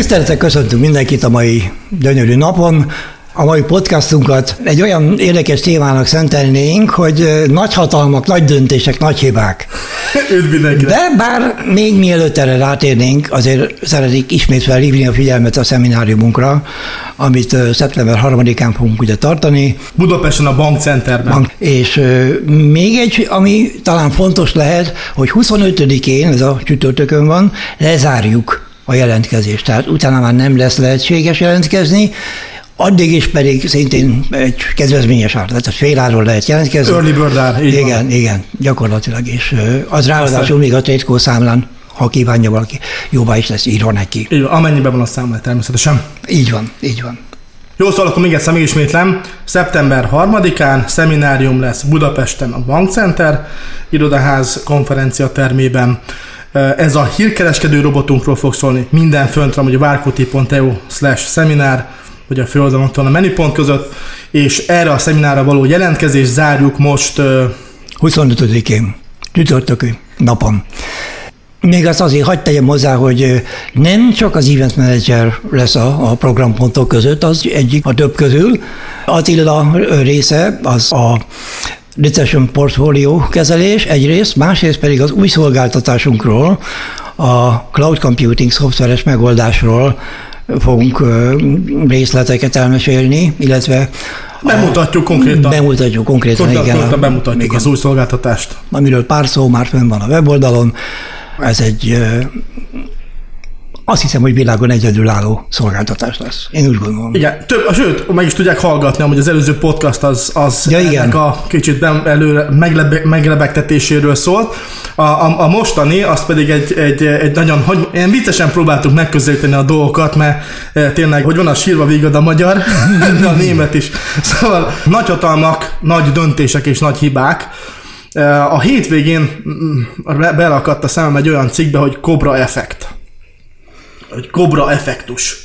Tisztelettel köszöntünk mindenkit a mai gyönyörű napon. A mai podcastunkat egy olyan érdekes témának szentelnénk, hogy nagy hatalmak, nagy döntések, nagy hibák. De bár még mielőtt erre rátérnénk, azért szeretnék ismét felhívni a figyelmet a szemináriumunkra, amit szeptember 3-án fogunk ugye tartani. Budapesten a Bankcenterben. Bank. És még egy, ami talán fontos lehet, hogy 25-én, ez a csütörtökön van, lezárjuk a jelentkezést. Tehát utána már nem lesz lehetséges jelentkezni, Addig is pedig szintén egy kedvezményes ár, tehát a fél árról lehet jelentkezni. Early bird ár, Igen, van. igen, gyakorlatilag. És az ráadásul még a Trétkó számlán ha kívánja valaki, jóvá is lesz írva neki. Így van, amennyiben van a számla természetesen. Így van, így van. Jó, szóval akkor még egyszer megismétlem. Szeptember 3-án szeminárium lesz Budapesten a Bankcenter irodaház konferencia termében. Ez a hírkereskedő robotunkról fog szólni. Minden fönt van, hogy a várkoti.eu slash szeminár, vagy a főoldalon a menüpont között, és erre a szeminára való jelentkezés zárjuk most... 25-én, csütörtökön napon. Még azt azért hagyd tegyem hozzá, hogy nem csak az event manager lesz a, a programpontok között, az egyik a több közül. Attila része az a Recession Portfolio kezelés egyrészt, másrészt pedig az új szolgáltatásunkról, a cloud computing szoftveres megoldásról fogunk részleteket elmesélni, illetve Bemutatjuk konkrétan. Bemutatjuk konkrétan, konkrétan igen. Konkrétan bemutatjuk igen. az új szolgáltatást. Amiről pár szó már fönn van a weboldalon. Ez egy azt hiszem, hogy világon egyedülálló szolgáltatás lesz. Én úgy gondolom. Igen, több, sőt, meg is tudják hallgatni, hogy az előző podcast az, az ja, igen. a kicsit előre meglebe, meglebegtetéséről szólt. A, a, a, mostani, az pedig egy, egy, egy nagyon, hogy ilyen viccesen próbáltuk megközelíteni a dolgokat, mert e, tényleg, hogy van a sírva végad a magyar, de a német is. Szóval nagy hatalmak, nagy döntések és nagy hibák. E, a hétvégén mm, belakadt a szemem egy olyan cikkbe, hogy Cobra Effect hogy kobra effektus.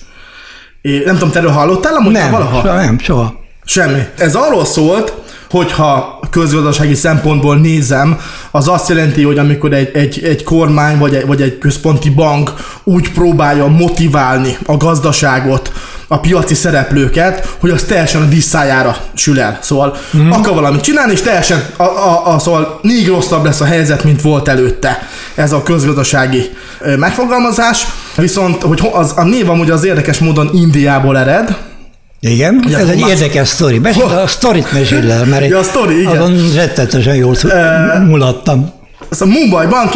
É, nem tudom, te erről hallottál amúgy nem, valaha? Soha, nem, soha. Semmi. Ez arról szólt, hogyha közgazdasági szempontból nézem, az azt jelenti, hogy amikor egy, egy, egy kormány vagy egy, vagy egy központi bank úgy próbálja motiválni a gazdaságot, a piaci szereplőket, hogy az teljesen a visszájára sül el. Szóval mm. akar valamit csinálni, és teljesen a, a, a, szóval még rosszabb lesz a helyzet, mint volt előtte. Ez a közgazdasági megfogalmazás. Viszont, hogy az, a név amúgy az érdekes módon Indiából ered, igen, Ugye, ez egy más... érdekes sztori. Mesél, a sztorit mesél el, mert ja, a sztori, igen. azon rettetesen jól uh, mulattam. Ez a Mumbai-ban,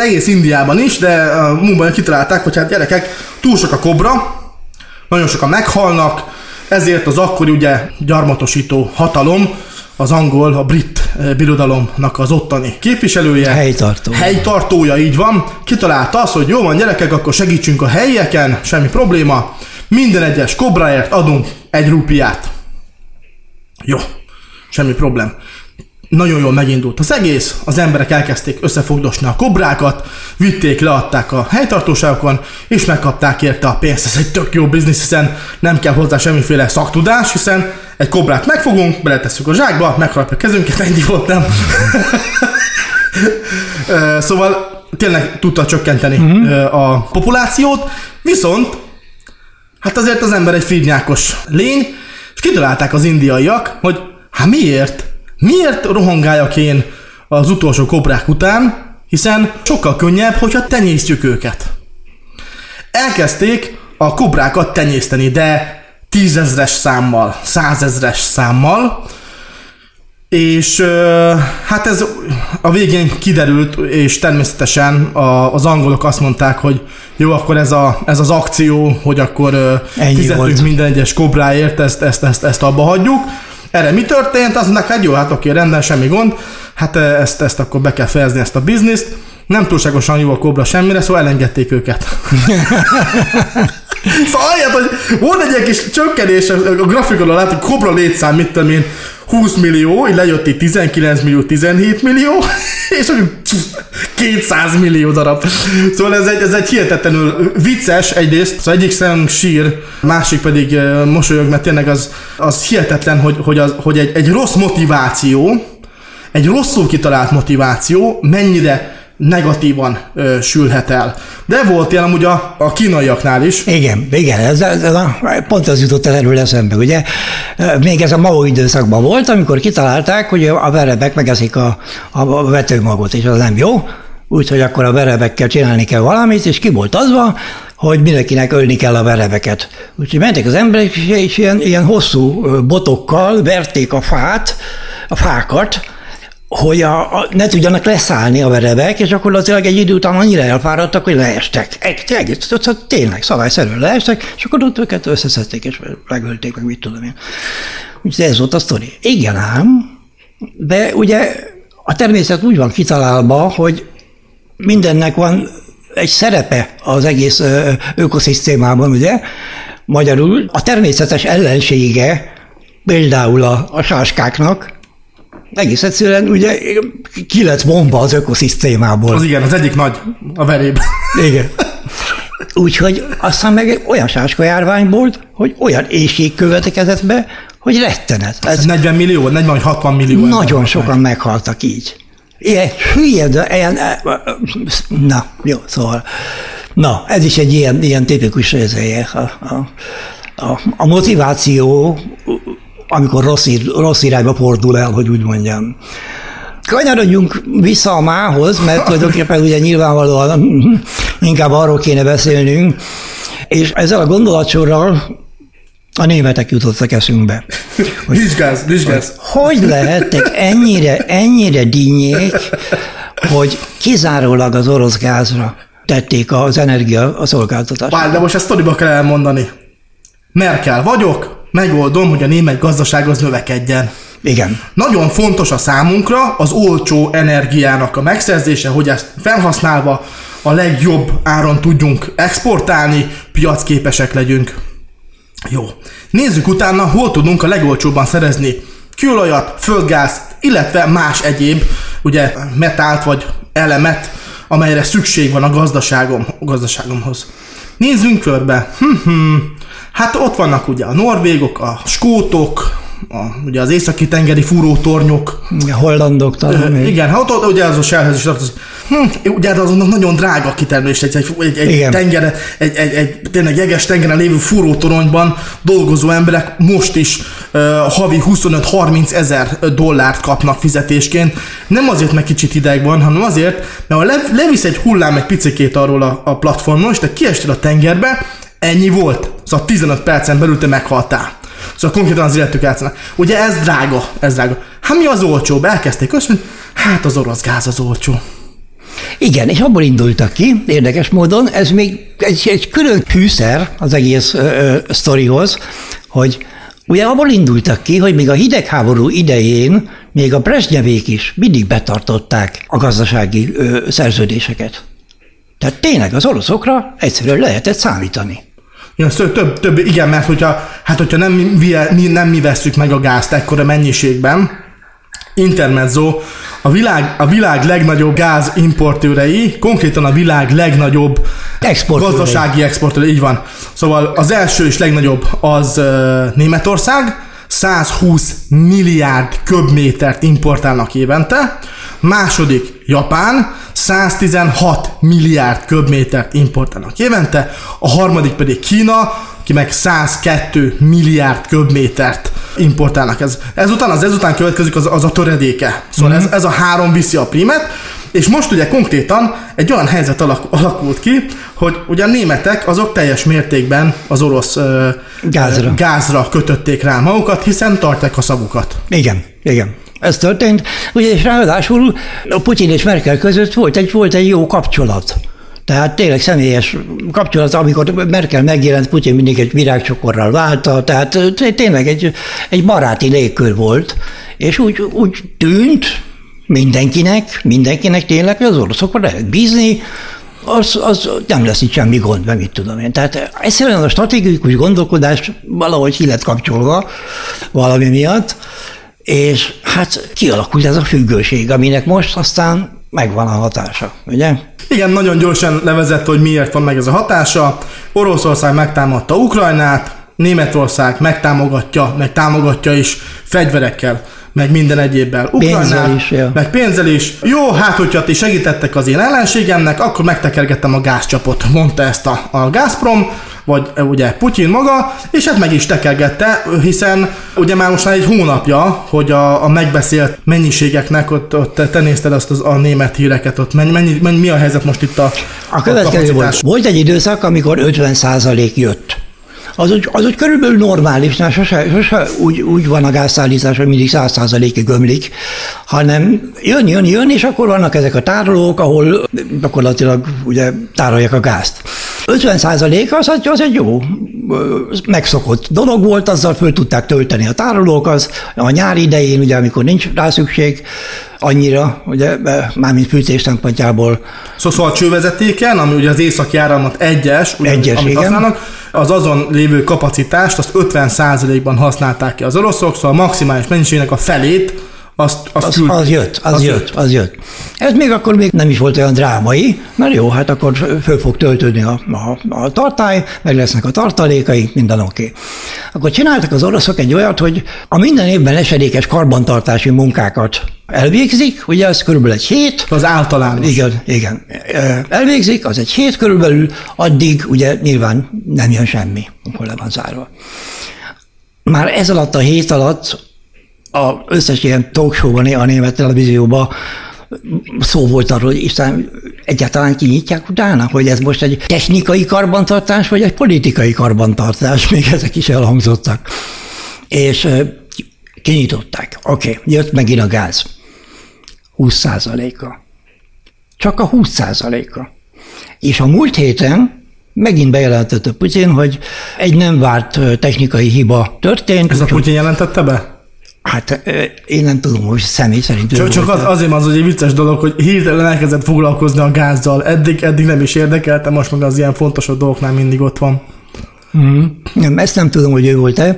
egész Indiában is, de a Mumbai-ban kitalálták, hogy hát gyerekek, túl sok a kobra, nagyon sokan meghalnak, ezért az akkori ugye gyarmatosító hatalom, az angol, a brit birodalomnak az ottani képviselője. Helytartó. Helytartója, így van. Kitalálta azt, hogy jó van gyerekek, akkor segítsünk a helyeken, semmi probléma. Minden egyes kobráért adunk egy rupiát. Jó, semmi problém nagyon jól megindult az egész, az emberek elkezdték összefogdosni a kobrákat, vitték, leadták a helytartóságokon, és megkapták érte a pénzt. Ez egy tök jó biznisz, hiszen nem kell hozzá semmiféle szaktudás, hiszen egy kobrát megfogunk, beletesszük a zsákba, megharapjuk a kezünket, ennyi volt, nem? szóval tényleg tudta csökkenteni uh-huh. a populációt, viszont hát azért az ember egy fírnyákos lény, és kitalálták az indiaiak, hogy hát miért Miért rohangáljak én az utolsó kobrák után, hiszen sokkal könnyebb, hogyha tenyésztjük őket. Elkezdték a kobrákat tenyészteni, de tízezres számmal, százezres számmal, és hát ez a végén kiderült, és természetesen az angolok azt mondták, hogy jó, akkor ez, a, ez az akció, hogy akkor Ennyi fizetünk volt. minden egyes kobráért, ezt, ezt, ezt, ezt abba hagyjuk. Erre mi történt? Az mondták, hát jó, hát oké, rendben, semmi gond. Hát ezt, ezt akkor be kell fejezni ezt a bizniszt. Nem túlságosan jó a kobra semmire, szóval elengedték őket. szóval ahelyett, hogy volt egy kis csökkenés, a grafikonon látjuk, kobra létszám, mit tudom én, 20 millió, így lejött itt 19 millió, 17 millió, és úgy 200 millió darab. Szóval ez egy, ez egy hihetetlenül vicces egyrészt, szóval egyik szem sír, másik pedig mosolyog, mert tényleg az, az hihetetlen, hogy, hogy, az, hogy egy, egy rossz motiváció, egy rosszul kitalált motiváció mennyire negatívan ö, sülhet el. De volt ilyen amúgy a, a kínaiaknál is. Igen, igen, ez, ez a, pont az jutott el erről eszembe, ugye? Még ez a Mao időszakban volt, amikor kitalálták, hogy a verebek megeszik a, a vetőmagot, és az nem jó, úgyhogy akkor a verebekkel csinálni kell valamit, és ki volt azva, hogy mindenkinek ölni kell a verebeket. Úgyhogy mentek az emberek, és ilyen, ilyen hosszú botokkal verték a fát, a fákat, hogy a, a, ne tudjanak leszállni a verebek, és akkor az egy idő után annyira elfáradtak, hogy leestek. Egy, egy, tényleg, szabályszerűen leestek, és akkor ott őket összeszedték, és megölték, meg mit tudom én. Úgyhogy ez volt a sztori. Igen ám, de ugye a természet úgy van kitalálva, hogy mindennek van egy szerepe az egész ökoszisztémában, ugye? Magyarul a természetes ellensége például a, a sáskáknak, egész egyszerűen ugye ki lett bomba az ökoszisztémából. Az igen, az egyik nagy a veréb. Igen. Úgyhogy aztán meg olyan sáskajárvány volt, hogy olyan éjség következett be, hogy rettenet. Ez 40 millió, 40 vagy 60 millió. Nagyon sokan meg. meghaltak így. Ilyen hülye, de ilyen, na, jó, szóval, na, ez is egy ilyen, ilyen tipikus részeje. A, a, a, a motiváció amikor rossz, rossz irányba fordul el, hogy úgy mondjam. Kanyarodjunk vissza a mához, mert tulajdonképpen ugye nyilvánvalóan inkább arról kéne beszélnünk, és ezzel a gondolatsorral a németek jutottak eszünkbe. Hogy, vizsgálsz, vizsgálsz. Hogy, hogy lehettek ennyire, ennyire dinnyék, hogy kizárólag az orosz gázra tették az energia a szolgáltatást. Várj, de most ezt sztoriba kell elmondani. Merkel vagyok, megoldom, hogy a német gazdaság az növekedjen. Igen. Nagyon fontos a számunkra az olcsó energiának a megszerzése, hogy ezt felhasználva a legjobb áron tudjunk exportálni, piacképesek legyünk. Jó. Nézzük utána, hol tudunk a legolcsóbban szerezni kőolajat, földgázt, illetve más egyéb, ugye metált vagy elemet, amelyre szükség van a gazdaságom, a gazdaságomhoz. Nézzünk körbe. Hm, hm. Hát ott vannak ugye a norvégok, a skótok, a, ugye az északi tengeri fúrótornyok. A hollandok talán. Ö, igen, hát ott ugye az a Shellhez is tartozik. Hm, ugye azonnak nagyon drága kitermelés, egy, egy, egy, egy tengere, egy, egy, egy, tényleg jeges tengeren lévő fúrótoronyban dolgozó emberek most is uh, havi 25-30 ezer dollárt kapnak fizetésként. Nem azért, mert kicsit ideg van, hanem azért, mert ha le, levisz egy hullám egy picikét arról a, a platformon, és te kiestél a tengerbe, ennyi volt. Szóval 15 percen belül te meghaltál. Szóval konkrétan az illetők játszanak. Ugye ez drága, ez drága. Hát mi az olcsóbb? Elkezdték mondani, hát az orosz gáz az olcsó. Igen, és abból indultak ki, érdekes módon, ez még egy, egy külön fűszer az egész ö, ö, sztorihoz, hogy ugye abból indultak ki, hogy még a hidegháború idején még a Brezsnyevék is mindig betartották a gazdasági ö, szerződéseket. Tehát tényleg az oroszokra egyszerűen lehetett számítani. Ja, szóval több, több, igen, mert hogyha, hát hogyha nem mi, nem mi veszük meg a gázt ekkora mennyiségben, Intermezzo, a világ, a világ legnagyobb gáz importőrei, konkrétan a világ legnagyobb exportőrei. gazdasági exportőrei, így van. Szóval az első és legnagyobb az uh, Németország, 120 milliárd köbmétert importálnak évente, második Japán, 116 milliárd köbmétert importálnak évente, a harmadik pedig Kína, ki meg 102 milliárd köbmétert importálnak. Ez, ezután, az ezután következik az, az a töredéke. Szóval mm-hmm. ez, ez a három viszi a primet, és most ugye konkrétan egy olyan helyzet alakult ki, hogy ugye a németek azok teljes mértékben az orosz gázra, gázra kötötték rá magukat, hiszen tartják a szavukat. Igen, igen. Ez történt, ugye, és ráadásul a Putyin és Merkel között volt egy, volt egy jó kapcsolat. Tehát tényleg személyes kapcsolat, amikor Merkel megjelent, Putyin mindig egy virágcsokorral válta, tehát tényleg egy, egy baráti légkör volt, és úgy, úgy tűnt mindenkinek, mindenkinek tényleg, hogy az oroszokra lehet bízni, az, az nem lesz itt semmi gond, meg mit tudom én. Tehát egyszerűen a stratégikus gondolkodás valahogy ki lett kapcsolva valami miatt, és hát kialakult ez a függőség, aminek most aztán megvan a hatása, ugye? Igen, nagyon gyorsan levezett, hogy miért van meg ez a hatása. Oroszország megtámadta Ukrajnát, Németország megtámogatja, meg támogatja is fegyverekkel, meg minden egyébbel. Pénzzel is, ja. meg pénzzel is. Jó, hát hogyha ti segítettek az én ellenségemnek, akkor megtekergettem a gázcsapot, mondta ezt a, a Gazprom, vagy ugye Putyin maga, és hát meg is tekergette, hiszen ugye már most már egy hónapja, hogy a, a megbeszélt mennyiségeknek, ott, ott te nézted azt az, a német híreket, ott mennyi, mennyi, mennyi, mi a helyzet most itt a A következő volt. Volt egy időszak, amikor 50% jött. Az úgy, az úgy körülbelül normális, mert sose, sose úgy, úgy van a gázszállítás, hogy mindig 100%-ig gömlik, hanem jön, jön, jön, és akkor vannak ezek a tárolók, ahol gyakorlatilag ugye tárolják a gázt. 50 százalék az, az egy jó megszokott dolog volt, azzal föl tudták tölteni a tárolók, az a nyári idején, ugye, amikor nincs rá szükség, annyira, ugye, mármint fűtés szempontjából. Szóval, szóval a csővezetéken, ami ugye az északi áramlat egyes, ugye, Egyes, amit igen. használnak, az azon lévő kapacitást, azt 50%-ban használták ki az oroszok, szóval a maximális mennyiségnek a felét azt, azt Az, az jött, az, az jött, az jött. Ez még akkor még nem is volt olyan drámai, mert jó, hát akkor föl fog töltődni a, a, a tartály, meg lesznek a tartalékai, minden oké. Okay. Akkor csináltak az oroszok egy olyat, hogy a minden évben esedékes karbantartási munkákat elvégzik, ugye ez körülbelül egy hét, Az általános. igen, igen. Elvégzik, az egy hét körülbelül, addig ugye nyilván nem jön semmi, akkor le van zárva. Már ez alatt a hét alatt a összes ilyen talkshowban, a német televízióban szó volt arról, hogy Isten egyáltalán kinyitják utána, hogy ez most egy technikai karbantartás, vagy egy politikai karbantartás, még ezek is elhangzottak. És kinyitották. Oké, okay, jött megint a gáz. 20 százaléka. Csak a 20 százaléka. És a múlt héten megint bejelentette Putin, hogy egy nem várt technikai hiba történt. Ez a Putyin jelentette be? Hát én nem tudom, hogy személy szerint Csak, csak az, azért az, hogy egy vicces dolog, hogy hirtelen elkezdett foglalkozni a gázzal. Eddig, eddig nem is érdekelte, most meg az ilyen fontosabb dolgoknál mindig ott van. Nem, ezt nem tudom, hogy ő volt-e,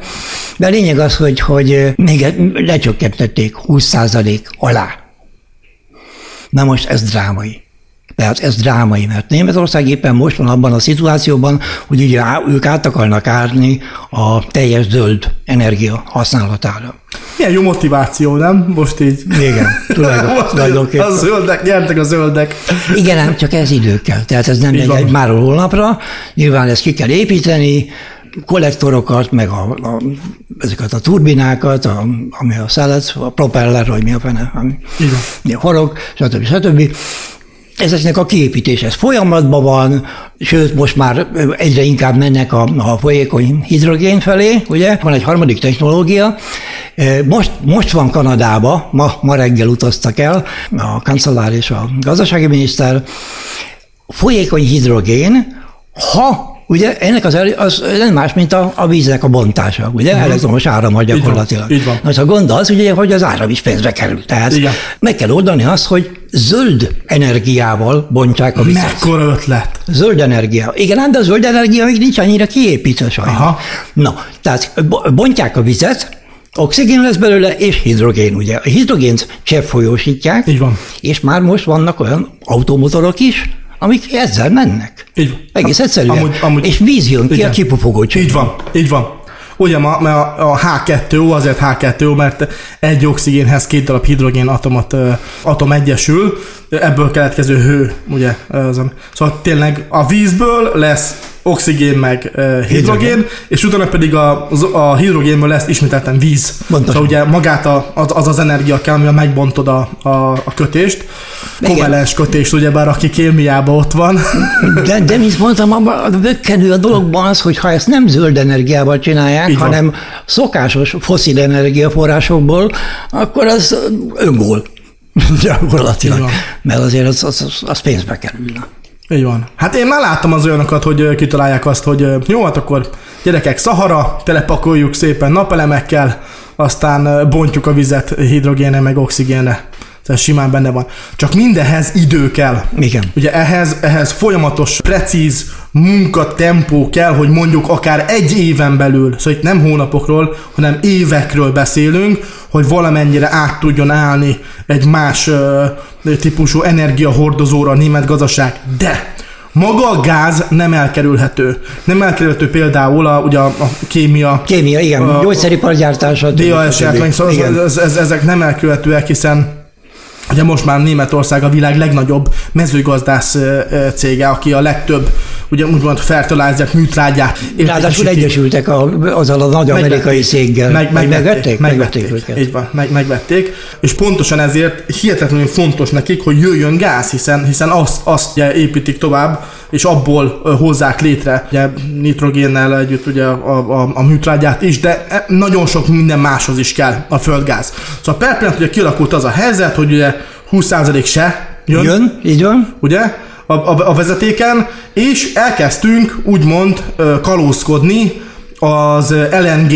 de a lényeg az, hogy, hogy még lecsökkentették 20% alá. Na most ez drámai. Tehát ez drámai, mert Németország éppen most van abban a szituációban, hogy ugye ők át akarnak árni a teljes zöld energia használatára. Milyen jó motiváció, nem? Most így. Igen, tulajdon- tulajdonképpen. A zöldek, nyertek a zöldek. Igen, ám csak ez idő kell. Tehát ez nem egy máról holnapra. Nyilván ezt ki kell építeni, kollektorokat, meg a, a, ezeket a turbinákat, a, ami a szelet, a propeller, vagy mi a fene, ami a horog, stb. stb. Ezeknek a kiépítése ez folyamatban van, sőt, most már egyre inkább mennek a, a folyékony hidrogén felé, ugye? Van egy harmadik technológia. Most, most van Kanadába, ma, ma reggel utaztak el a kancellár és a gazdasági miniszter. Folyékony hidrogén, ha Ugye ennek az, elő- az nem más, mint a, a víznek a bontása, ugye? Uh-huh. Elektromos áram gyakorlatilag. Így van. Most a gond az, ugye, hogy az áram is pénzbe kerül. Tehát Igen. meg kell oldani azt, hogy zöld energiával bontsák a vizet. Mekkora ötlet. Zöld energia. Igen, ám, de a zöld energia még nincs annyira kiépítve sajnos. Aha. Na, tehát bo- bontják a vizet, oxigén lesz belőle, és hidrogén, ugye. A hidrogént cseppfolyósítják, Így van. és már most vannak olyan automotorok is, amik ezzel mennek. Így van. Egész egyszerűen. Amúgy- amúgy- és víz jön ki Igen. a kipufogó Így van, így van. Ugye ma, mert a, a H2O azért H2O, mert egy oxigénhez két darab hidrogén atomot, ö, atom egyesül, ebből keletkező hő, ugye. Az, szóval tényleg a vízből lesz oxigén meg hidrogén, Hidrogén. és utána pedig a, a hidrogénből lesz ismételten víz. Pontosan. Szóval ugye magát a, az, az az energia kell, amivel megbontod a, a, a kötést. Kovalens kötést, ugyebár aki kémiában ott van. De, de mint mondtam, abban a bökkenő a dologban az, hogy ha ezt nem zöld energiával csinálják, Így van. hanem szokásos foszil energiaforrásokból, akkor az öngól gyakorlatilag. Mert azért az, az, az, az pénzbe kerülne. Így van. Hát én már láttam az olyanokat, hogy kitalálják azt, hogy jó, hát akkor gyerekek Szahara, telepakoljuk szépen napelemekkel, aztán bontjuk a vizet hidrogénre meg oxigénre. Tehát simán benne van. Csak mindenhez idő kell. Igen. Ugye ehhez, ehhez folyamatos, precíz munkatempó kell, hogy mondjuk akár egy éven belül, szóval itt nem hónapokról, hanem évekről beszélünk, hogy valamennyire át tudjon állni egy más ö, típusú energiahordozóra a német gazdaság. De maga a gáz nem elkerülhető. Nem elkerülhető például a, ugye a, a kémia, Kémia, igen, A- gyógyszeripargyártása. DAS-ek, szóval Igen. ez, ez, ezek nem elkövetőek, hiszen Ugye most már Németország a világ legnagyobb mezőgazdász cége, aki a legtöbb, ugye úgymond fertilizert, műtrágyát Ráadásul értékesíti. egyesültek a, azzal a nagy amerikai céggel. Meg, Vagy megvették, megvették, őket. Így van, meg, megvették, és pontosan ezért hihetetlenül fontos nekik, hogy jöjjön gáz, hiszen, hiszen azt, azt ugye építik tovább, és abból hozzák létre ugye nitrogénnel együtt ugye a, a, a műtrágyát is, de e- nagyon sok minden máshoz is kell a földgáz. Szóval per pillanat ugye kialakult az a helyzet, hogy ugye 20% se jön, Jön, így van. ugye, a, a, a vezetéken, és elkezdtünk úgymond ö, kalózkodni az ö, LNG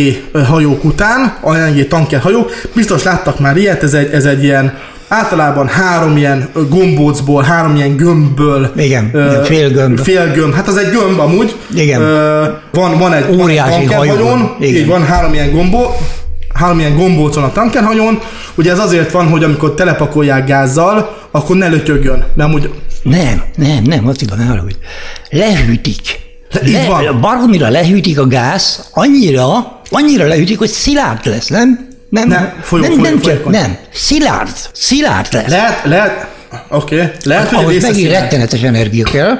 hajók után, a LNG tanker hajók. Biztos láttak már ilyet, ez egy, ez egy ilyen általában három ilyen ö, gombócból, három ilyen gömbből. Igen, ilyen félgömb. Félgömb, hát az egy gömb amúgy. Igen. Ö, van, van egy, Óriási van egy hajó tankerhajón, van. Igen. így van, három ilyen gombó, három ilyen gombócon a tankerhajón. Ugye ez azért van, hogy amikor telepakolják gázzal, akkor ne lötyögjön. Mert amúgy Nem, nem, nem, Attila, ne haragudj. Lehűtik. Így van. Baromira lehűtik a gáz, annyira, annyira lehűtik, hogy szilárd lesz, nem? Nem, Nem, folyó- nem, folyó- nem, csak, folyékony. nem, szilárd, szilárd lesz. Lehet, lehet, oké, okay. lehet, hogy Ahhoz megint szilárd. rettenetes energia kell.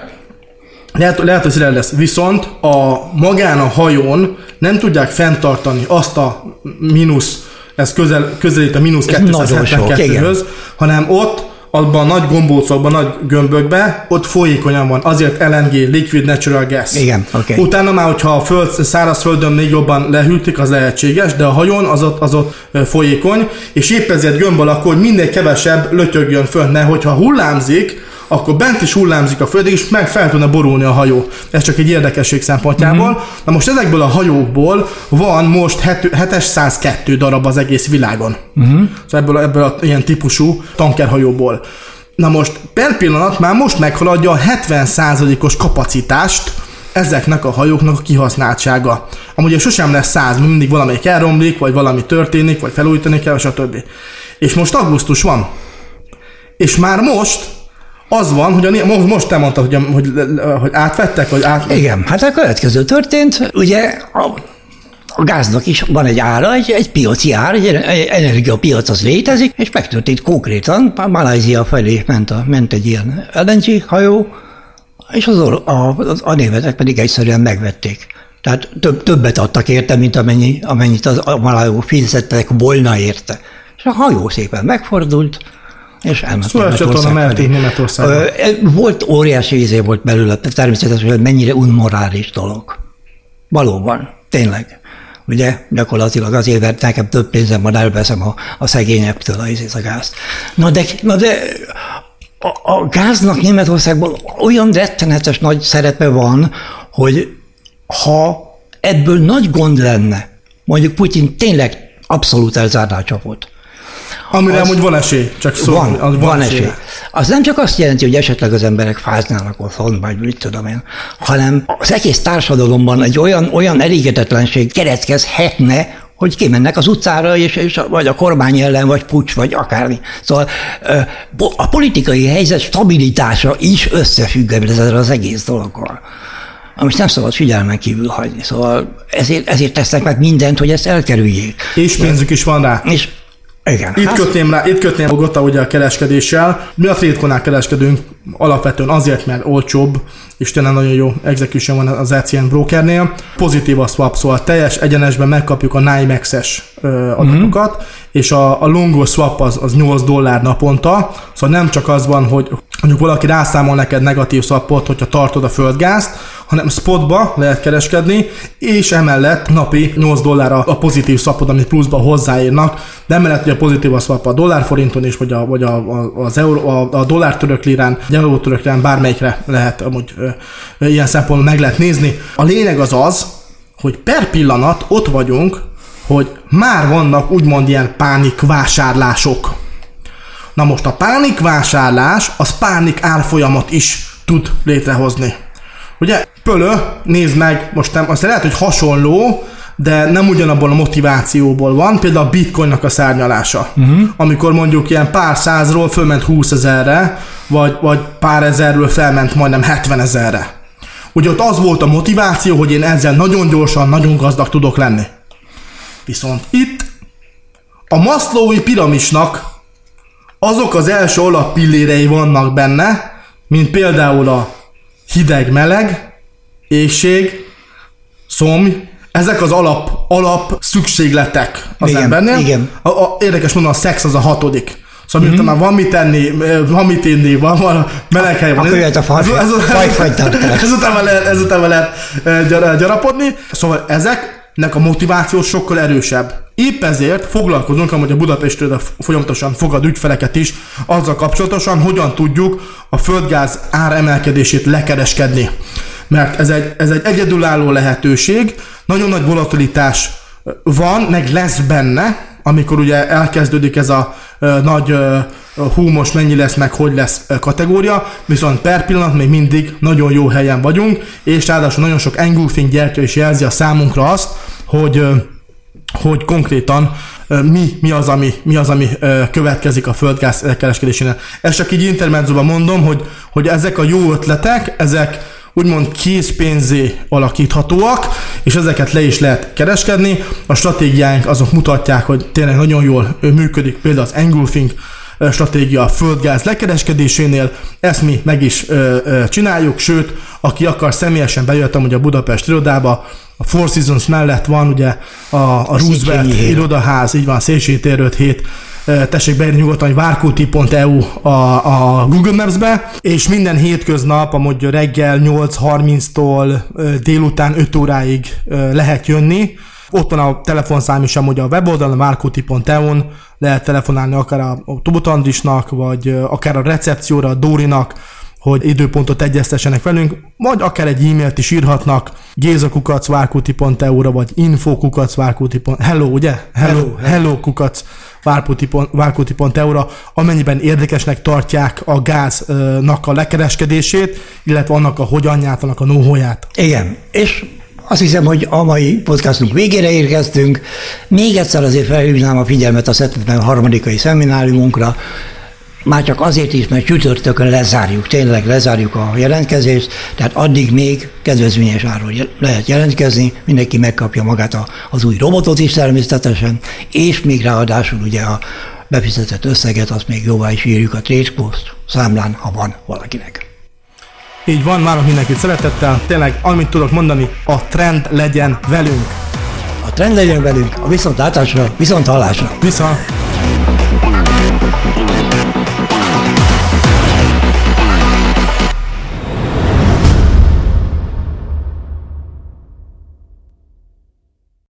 lehet, lehet, hogy szilárd lesz. Viszont a magán a hajón nem tudják fenntartani azt a mínusz, ez közel, közelít a mínusz Ez nagyon sok, 272-höz, hanem ott abban a nagy gombócokban, nagy gömbökben, ott folyékonyan van. Azért LNG, Liquid Natural Gas. Igen, oké. Utána már, hogyha a föld, száraz földön még jobban lehűtik, az lehetséges, de a hajón az ott, az ott folyékony, és épp ezért gömb alakú, hogy minél kevesebb lötyögjön föl, mert hogyha hullámzik, akkor bent is hullámzik a föld, és meg fel tudna borulni a hajó. Ez csak egy érdekesség szempontjából. Mm-hmm. Na most ezekből a hajókból van most het- 702 darab az egész világon. Mm-hmm. Szóval ebből, ebből a ilyen típusú tankerhajóból. Na most per pillanat már most meghaladja a 70%-os kapacitást ezeknek a hajóknak a kihasználtsága. Amúgy sosem lesz 100, mert mindig valamelyik elromlik, vagy valami történik, vagy felújítani kell, stb. És most augusztus van. És már most az van, hogy a, most, most te mondtad, hogy, a- hogy, hogy átvettek, vagy át... Igen, hát a következő történt, ugye a, a gáznak is van egy ára, egy, egy piaci ár, egy energiapiac az létezik, és megtörtént konkrétan, Malajzia felé ment, a, ment egy ilyen LNG hajó, és az, or- a, a németek pedig egyszerűen megvették. Tehát több, többet adtak érte, mint amennyi, amennyit az, a malajok fizettek volna érte. És a hajó szépen megfordult, és elment Suez csatorna Németország mellették felé. Németországba. Ö, Volt óriási izé volt belőle, természetesen, hogy mennyire unmorális dolog. Valóban, tényleg. Ugye gyakorlatilag azért, mert nekem több pénzem van, elveszem a, a szegényebbtől a, izét, a gázt. Na de, na de a, a gáznak Németországban olyan rettenetes nagy szerepe van, hogy ha ebből nagy gond lenne, mondjuk Putyin tényleg abszolút elzárná a csapot, Amire amúgy van esély, csak szó. van, az van, van esély. Az nem csak azt jelenti, hogy esetleg az emberek fáznának otthon, vagy mit tudom én, hanem az egész társadalomban egy olyan, olyan elégedetlenség keretkezhetne, hogy kimennek az utcára, és, és vagy a kormány ellen, vagy pucs, vagy akármi. Szóval a politikai helyzet stabilitása is összefügg ezzel az egész dologgal. Amit nem szabad figyelmen kívül hagyni. Szóval ezért, ezért tesznek meg mindent, hogy ezt elkerüljék. És pénzük is van rá. És igen. Itt hát- kötném rá, itt kötném Bogota ugye a kereskedéssel. Mi a Tradeconál kereskedünk alapvetően azért, mert olcsóbb, és tényleg nagyon jó execution van az ECN brokernél. Pozitív a swap, szóval teljes egyenesben megkapjuk a NYMEX-es adatokat, mm-hmm. és a, a longo swap az, az 8 dollár naponta, szóval nem csak az van, hogy mondjuk valaki rászámol neked negatív swapot, hogyha tartod a földgázt, hanem spotba lehet kereskedni, és emellett napi 8 dollár a, pozitív swapod, amit pluszba hozzáírnak, de emellett a pozitív a swap a dollár forinton is, vagy, a, vagy a, az euró, a, a dollár török lirán, vagy euró török lirán, bármelyikre lehet amúgy ö, ö, ilyen szempontból meg lehet nézni. A lényeg az az, hogy per pillanat ott vagyunk, hogy már vannak úgymond ilyen pánikvásárlások. Na most a pánikvásárlás, az pánik árfolyamat is tud létrehozni. Ugye, Pölö, nézd meg, most nem, azt lehet, hogy hasonló, de nem ugyanabból a motivációból van, például a bitcoinnak a szárnyalása. Uh-huh. Amikor mondjuk ilyen pár százról fölment 20 ezerre, vagy, vagy pár ezerről felment majdnem 70 ezerre. Ugye ott az volt a motiváció, hogy én ezzel nagyon gyorsan, nagyon gazdag tudok lenni. Viszont itt a Maslowi piramisnak azok az első alappillérei vannak benne, mint például a hideg-meleg, éjség, szomj, ezek az alap, alap szükségletek az Igen, embernél. igen. A, a, érdekes mondom, a szex az a hatodik. Szóval mm-hmm. már van mit tenni, van mit inni, van, van meleg hely van. Akkor jöhet a faj- fajfajtartás. Ezután már lehet, ezután már lehet eh, gyar- gyarapodni. Szóval ezeknek a motiváció sokkal erősebb. Épp ezért foglalkozunk, amúgy a Budapestről folyamatosan fogad ügyfeleket is, azzal kapcsolatosan, hogyan tudjuk a földgáz ár emelkedését lekereskedni. Mert ez egy, ez egy egyedülálló lehetőség, nagyon nagy volatilitás van, meg lesz benne, amikor ugye elkezdődik ez a nagy hú, most mennyi lesz, meg hogy lesz kategória, viszont per pillanat még mindig nagyon jó helyen vagyunk, és ráadásul nagyon sok engulfing gyertya is jelzi a számunkra azt, hogy hogy konkrétan mi, mi az, ami, mi az, ami következik a földgáz kereskedésénél. Ezt csak így intermedzóban mondom, hogy, hogy ezek a jó ötletek, ezek úgymond készpénzé alakíthatóak, és ezeket le is lehet kereskedni. A stratégiáink azok mutatják, hogy tényleg nagyon jól működik például az engulfing stratégia a földgáz lekereskedésénél, ezt mi meg is ö, ö, csináljuk, sőt, aki akar személyesen bejöttem ugye a Budapest irodába, a Four Seasons mellett van ugye a, a Roosevelt irodaház, így van, Széchenyi tér 5 hét, Ö, tessék beírni nyugodtan, hogy várkúti.eu a, a Google Maps-be, és minden hétköznap, amúgy reggel 8.30-tól ö, délután 5 óráig lehet jönni. Ott van a telefonszám is amúgy a weboldalon, várkúti.eu-n, lehet telefonálni akár a Tubut Andrisnak, vagy akár a recepcióra, a Dórinak, hogy időpontot egyeztessenek velünk, vagy akár egy e-mailt is írhatnak gézakukacvárkuti.eu-ra, vagy infokukacvárkuti.eu, hello, ugye? Hello, hello, hello kukac várkuti.eu-ra, amennyiben érdekesnek tartják a gáznak a lekereskedését, illetve annak a hogyanját, annak a nóhóját. Igen, és azt hiszem, hogy a mai podcastunk végére érkeztünk. Még egyszer azért felhívnám a figyelmet a 73. szemináriumunkra, már csak azért is, mert csütörtökön lezárjuk, tényleg lezárjuk a jelentkezést, tehát addig még kedvezményes áron lehet jelentkezni, mindenki megkapja magát a, az új robotot is természetesen, és még ráadásul ugye a befizetett összeget, azt még jóvá is írjuk a Tradespost számlán, ha van valakinek. Így van, várok mindenkit szeretettel. Tényleg, amit tudok mondani, a trend legyen velünk. A trend legyen velünk, a viszontlátásra, viszont hallásra. Viszont!